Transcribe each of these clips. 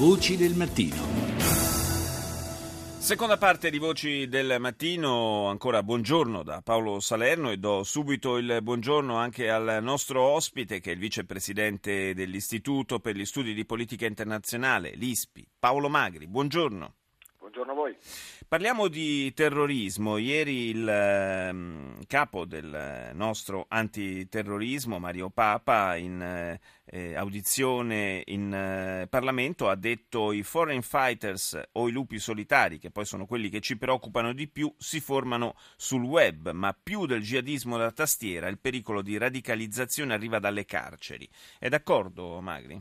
Voci del mattino. Seconda parte di Voci del Mattino, ancora buongiorno da Paolo Salerno e do subito il buongiorno anche al nostro ospite che è il vicepresidente dell'Istituto per gli Studi di Politica Internazionale, l'ISPI, Paolo Magri. Buongiorno. Buongiorno a voi. Parliamo di terrorismo. Ieri il eh, capo del nostro antiterrorismo, Mario Papa, in eh, audizione in eh, Parlamento ha detto i foreign fighters o i lupi solitari, che poi sono quelli che ci preoccupano di più, si formano sul web, ma più del jihadismo da tastiera il pericolo di radicalizzazione arriva dalle carceri. È d'accordo, Magri?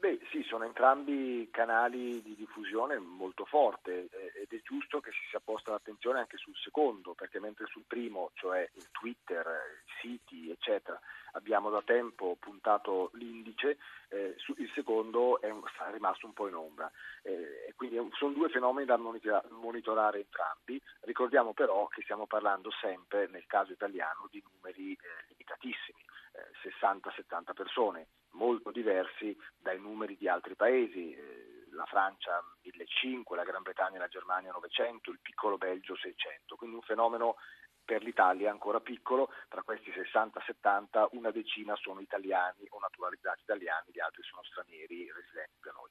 Beh, sì, sono entrambi canali di diffusione molto forte eh, ed è giusto che si sia posta l'attenzione anche sul secondo, perché mentre sul primo, cioè il Twitter, i siti, eccetera, abbiamo da tempo puntato l'indice, eh, il secondo è, rimasto un po' in ombra. Eh, quindi sono due fenomeni da monitorare entrambi. Ricordiamo però che stiamo parlando sempre, nel caso italiano, di numeri eh, limitatissimi, 60-70 eh, persone molto diversi dai numeri di altri paesi, eh, la Francia 1500, la Gran Bretagna e la Germania 900, il piccolo Belgio 600, quindi un fenomeno per l'Italia ancora piccolo, tra questi 60-70 una decina sono italiani o naturalizzati italiani, gli altri sono stranieri residenti da noi.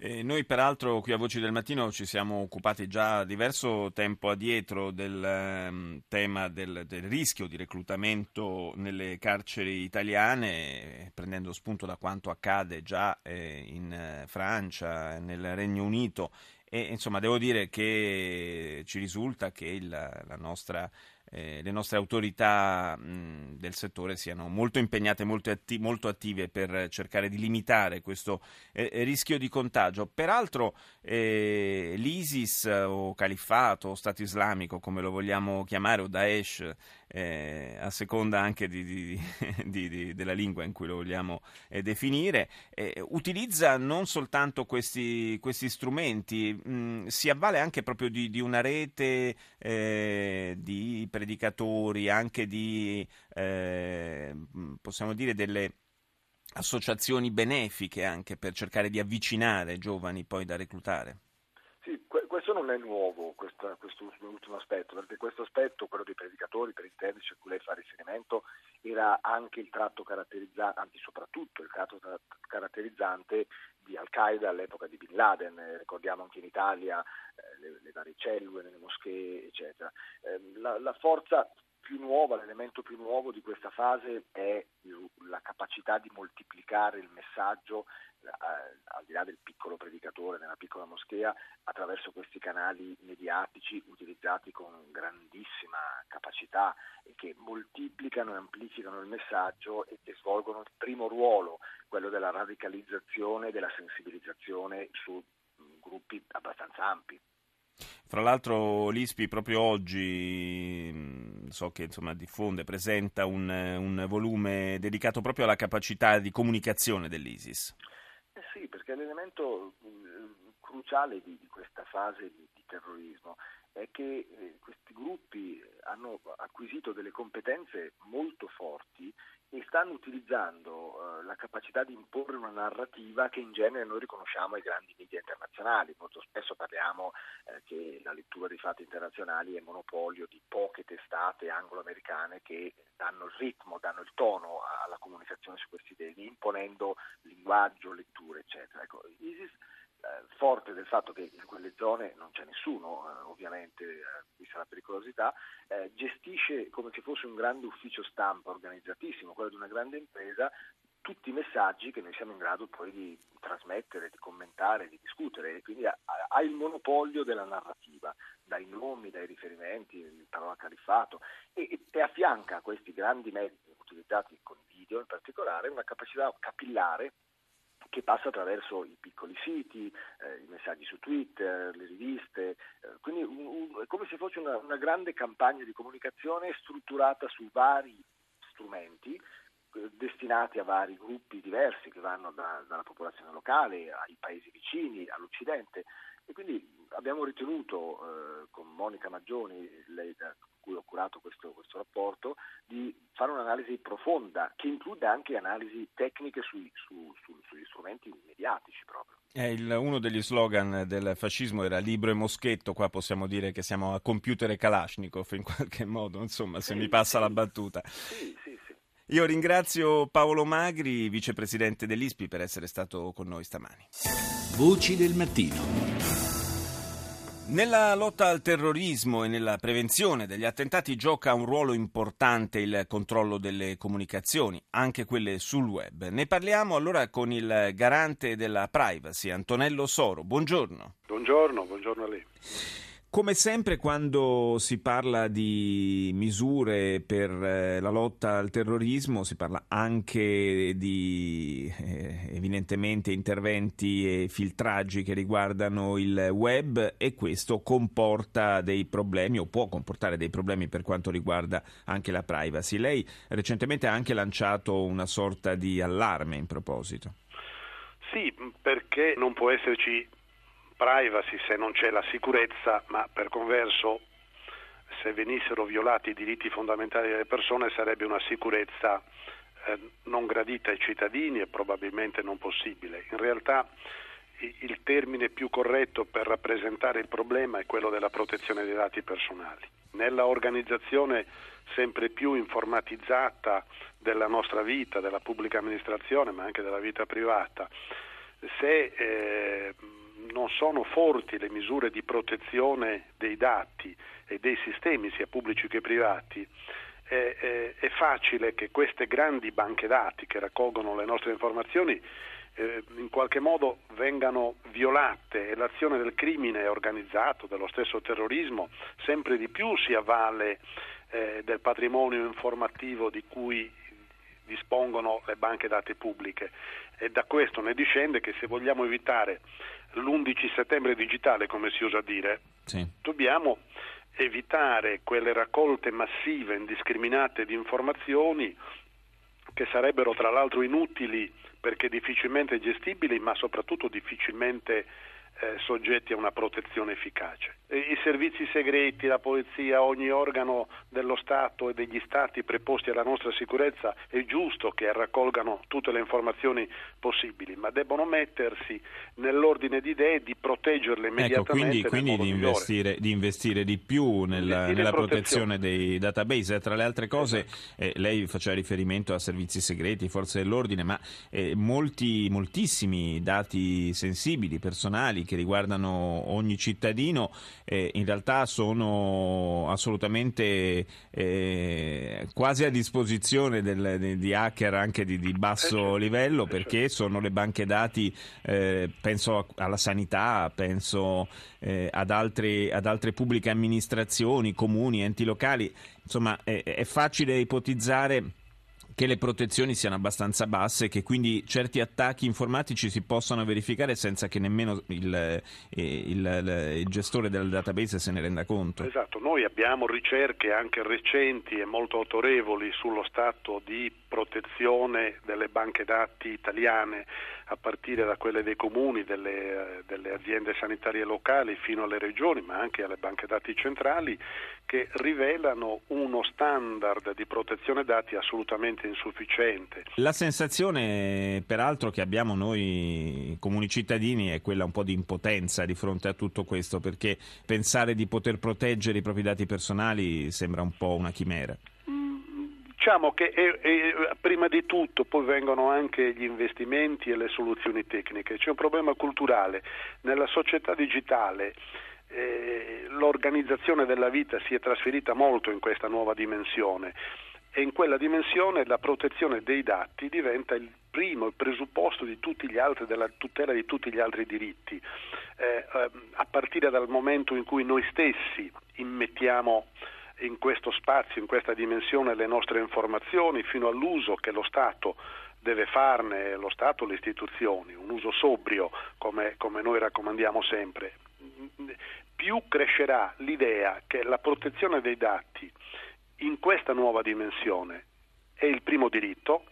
Eh, noi peraltro qui a Voci del Mattino ci siamo occupati già diverso tempo addietro del um, tema del, del, rischio di reclutamento nelle carceri italiane, prendendo spunto da quanto accade già eh, in eh, Francia, nel Regno Unito. E insomma devo dire che ci risulta che il, la nostra eh, le nostre autorità mh, del settore siano molto impegnate, molto, atti- molto, attive per cercare di limitare questo eh, rischio di contagio. Peraltro eh, l'ISIS o Califfato o Stato islamico, come lo vogliamo chiamare, o Daesh, eh, a seconda anche di, di, di, della lingua in cui lo vogliamo eh, definire, eh, utilizza non soltanto questi, questi strumenti, mh, si avvale anche proprio di, una rete di predicatori, anche di, eh, possiamo dire, delle associazioni benefiche anche per cercare di avvicinare giovani poi da reclutare? Sì, questo non è nuovo, questo, questo ultimo aspetto, perché questo aspetto, predicatori, per intenderci a cui lei fa riferimento, era anche il tratto caratterizzante, anzi soprattutto il tratto caratterizzante di Al-Qaeda all'epoca di Bin Laden, eh, ricordiamo anche in Italia eh, le, le, varie cellule nelle moschee, eccetera. Eh, la, la forza più nuova, l'elemento più nuovo di questa fase è la capacità di moltiplicare il messaggio eh, al di là del piccolo predicatore nella piccola moschea attraverso questi canali mediatici utilizzati con grandissima capacità e che moltiplicano e amplificano il messaggio e che svolgono il primo ruolo, quello della radicalizzazione e della sensibilizzazione su gruppi abbastanza ampi. Fra l'altro l'ISPI proprio oggi mm, so che insomma, diffonde, presenta un, un, volume dedicato proprio alla capacità di comunicazione dell'ISIS. Eh sì, perché l'elemento mm, cruciale di, di, questa fase di, di terrorismo è che eh, questi gruppi hanno acquisito delle competenze molto forti e stanno utilizzando eh, la capacità di imporre una narrativa che in genere noi riconosciamo ai grandi media internazionali. Molto spesso parliamo eh, che la lettura dei fatti internazionali è monopolio di poche testate anglo-americane che danno il ritmo, danno il tono alla comunicazione su questi temi, imponendo linguaggio, letture, eccetera. Ecco, ISIS forte del fatto che in quelle zone non c'è nessuno, eh, ovviamente, eh, vista la pericolosità, eh, gestisce come se fosse un grande ufficio stampa organizzatissimo, quello di una grande impresa, tutti i messaggi che noi siamo in grado poi di trasmettere, di commentare, di discutere. E quindi ha, ha il monopolio della narrativa, dai nomi, dai riferimenti, il parola califfato e, e affianca a questi grandi mezzi utilizzati con i video in particolare una capacità capillare che passa attraverso i piccoli siti, eh, i messaggi su Twitter, le riviste, eh, quindi un, un, è come se fosse una, una, grande campagna di comunicazione strutturata su vari strumenti eh, destinati a vari gruppi diversi che vanno da, dalla popolazione locale ai paesi vicini, all'Occidente. E quindi abbiamo ritenuto eh, con Monica Maggioni, lei da cui ho curato questo, questo, rapporto, di fare un'analisi profonda che include anche analisi tecniche sui, su, su, sugli strumenti mediatici proprio. Il, uno degli slogan del fascismo era libro e moschetto, qua possiamo dire che siamo a computer e Kalashnikov in qualche modo, insomma, se sì, mi passa sì. la battuta. Sì, sì, sì. Io ringrazio Paolo Magri, vicepresidente dell'ISPI, per essere stato con noi stamani. Voci del mattino. Nella lotta al terrorismo e nella prevenzione degli attentati gioca un ruolo importante il controllo delle comunicazioni, anche quelle sul web. Ne parliamo allora con il garante della privacy, Antonello Soro. Buongiorno. Buongiorno, buongiorno a lei. Come sempre quando si parla di misure per eh, la lotta al terrorismo si parla anche di eh, evidentemente interventi e filtraggi che riguardano il web e questo comporta dei problemi o può comportare dei problemi per quanto riguarda anche la privacy. Lei recentemente ha anche lanciato una sorta di allarme in proposito. Sì, perché non può esserci privacy se non c'è la sicurezza, ma per converso se venissero violati i diritti fondamentali delle persone sarebbe una sicurezza eh, non gradita ai cittadini e probabilmente non possibile. In realtà il termine più corretto per rappresentare il problema è quello della protezione dei dati personali. Nella organizzazione sempre più informatizzata della nostra vita, della pubblica amministrazione, ma anche della vita privata, se eh, non sono forti le misure di protezione dei dati e dei sistemi, sia pubblici che privati, è, è, è facile che queste grandi banche dati che raccolgono le nostre informazioni eh, in qualche modo vengano violate e l'azione del crimine organizzato, dello stesso terrorismo, sempre di più si avvale eh, del patrimonio informativo di cui dispongono le banche dati pubbliche e da questo ne discende che se vogliamo evitare l'11 settembre digitale, come si usa dire, sì. dobbiamo evitare quelle raccolte massive, indiscriminate di informazioni che sarebbero tra l'altro inutili perché difficilmente gestibili, ma soprattutto difficilmente eh, soggetti a una protezione efficace. I servizi segreti, la polizia, ogni organo dello Stato e degli Stati preposti alla nostra sicurezza è giusto che raccolgano tutte le informazioni possibili, ma debbono mettersi nell'ordine di idee di proteggerle immediatamente. Ecco, quindi, quindi di, investire, di, investire, di più nella, nella protezione dei database. Tra le altre cose, esatto. eh, lei faceva riferimento a servizi segreti, forze dell'ordine, ma eh, molti, moltissimi dati sensibili, personali, che riguardano ogni cittadino eh, in realtà sono assolutamente eh, quasi a disposizione del, di, di, hacker anche di, di basso eh, certo. livello eh, perché certo. sono le banche dati, eh, penso alla sanità, penso ad, altri, ad, altre pubbliche amministrazioni, comuni, enti locali, insomma è, è facile ipotizzare che le protezioni siano abbastanza basse e che quindi certi attacchi informatici si possano verificare senza che nemmeno il, eh, il, il, il, gestore del database se ne renda conto. Esatto, noi abbiamo ricerche anche recenti e molto autorevoli sullo stato di protezione delle banche dati italiane a partire da quelle dei comuni, delle, delle aziende sanitarie locali fino alle regioni, ma anche alle banche dati centrali, che rivelano uno standard di protezione dati assolutamente insufficiente. La sensazione, peraltro, che abbiamo noi comuni cittadini è quella un po' di impotenza di fronte a tutto questo, perché pensare di poter proteggere i propri dati personali sembra un po' una chimera. Diciamo che è, è, prima di tutto poi vengono anche gli investimenti e le soluzioni tecniche. C'è un problema culturale. Nella società digitale eh, l'organizzazione della vita si è trasferita molto in questa nuova dimensione e in quella dimensione la protezione dei dati diventa il primo, il presupposto altri, della tutela di tutti gli altri diritti, eh, eh, a partire dal momento in cui noi stessi immettiamo in questo spazio, in questa dimensione le nostre informazioni fino all'uso che lo Stato deve farne, lo Stato le istituzioni, un uso sobrio come, come noi raccomandiamo sempre. Più crescerà l'idea che la protezione dei dati in questa nuova dimensione è il primo diritto,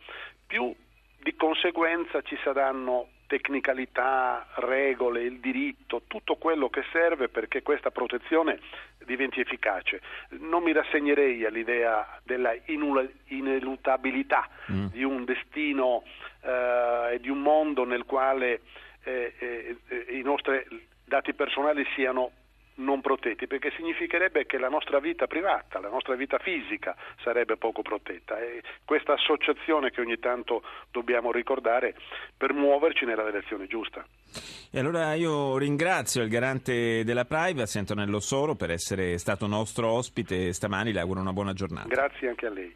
più di conseguenza ci saranno tecnicalità, regole, il diritto, tutto quello che serve perché questa protezione diventi efficace. Non mi rassegnerei all'idea della ineluttabilità mm. di un destino eh, e di un mondo nel quale eh, eh, i nostri dati personali siano non protetti, perché significherebbe che la nostra vita privata, la nostra vita fisica sarebbe poco protetta. E questa associazione che ogni tanto dobbiamo ricordare per muoverci nella direzione giusta. E allora io ringrazio il garante della privacy, Antonello Soro, per essere stato nostro ospite stamani, le auguro una buona giornata. Grazie anche a lei.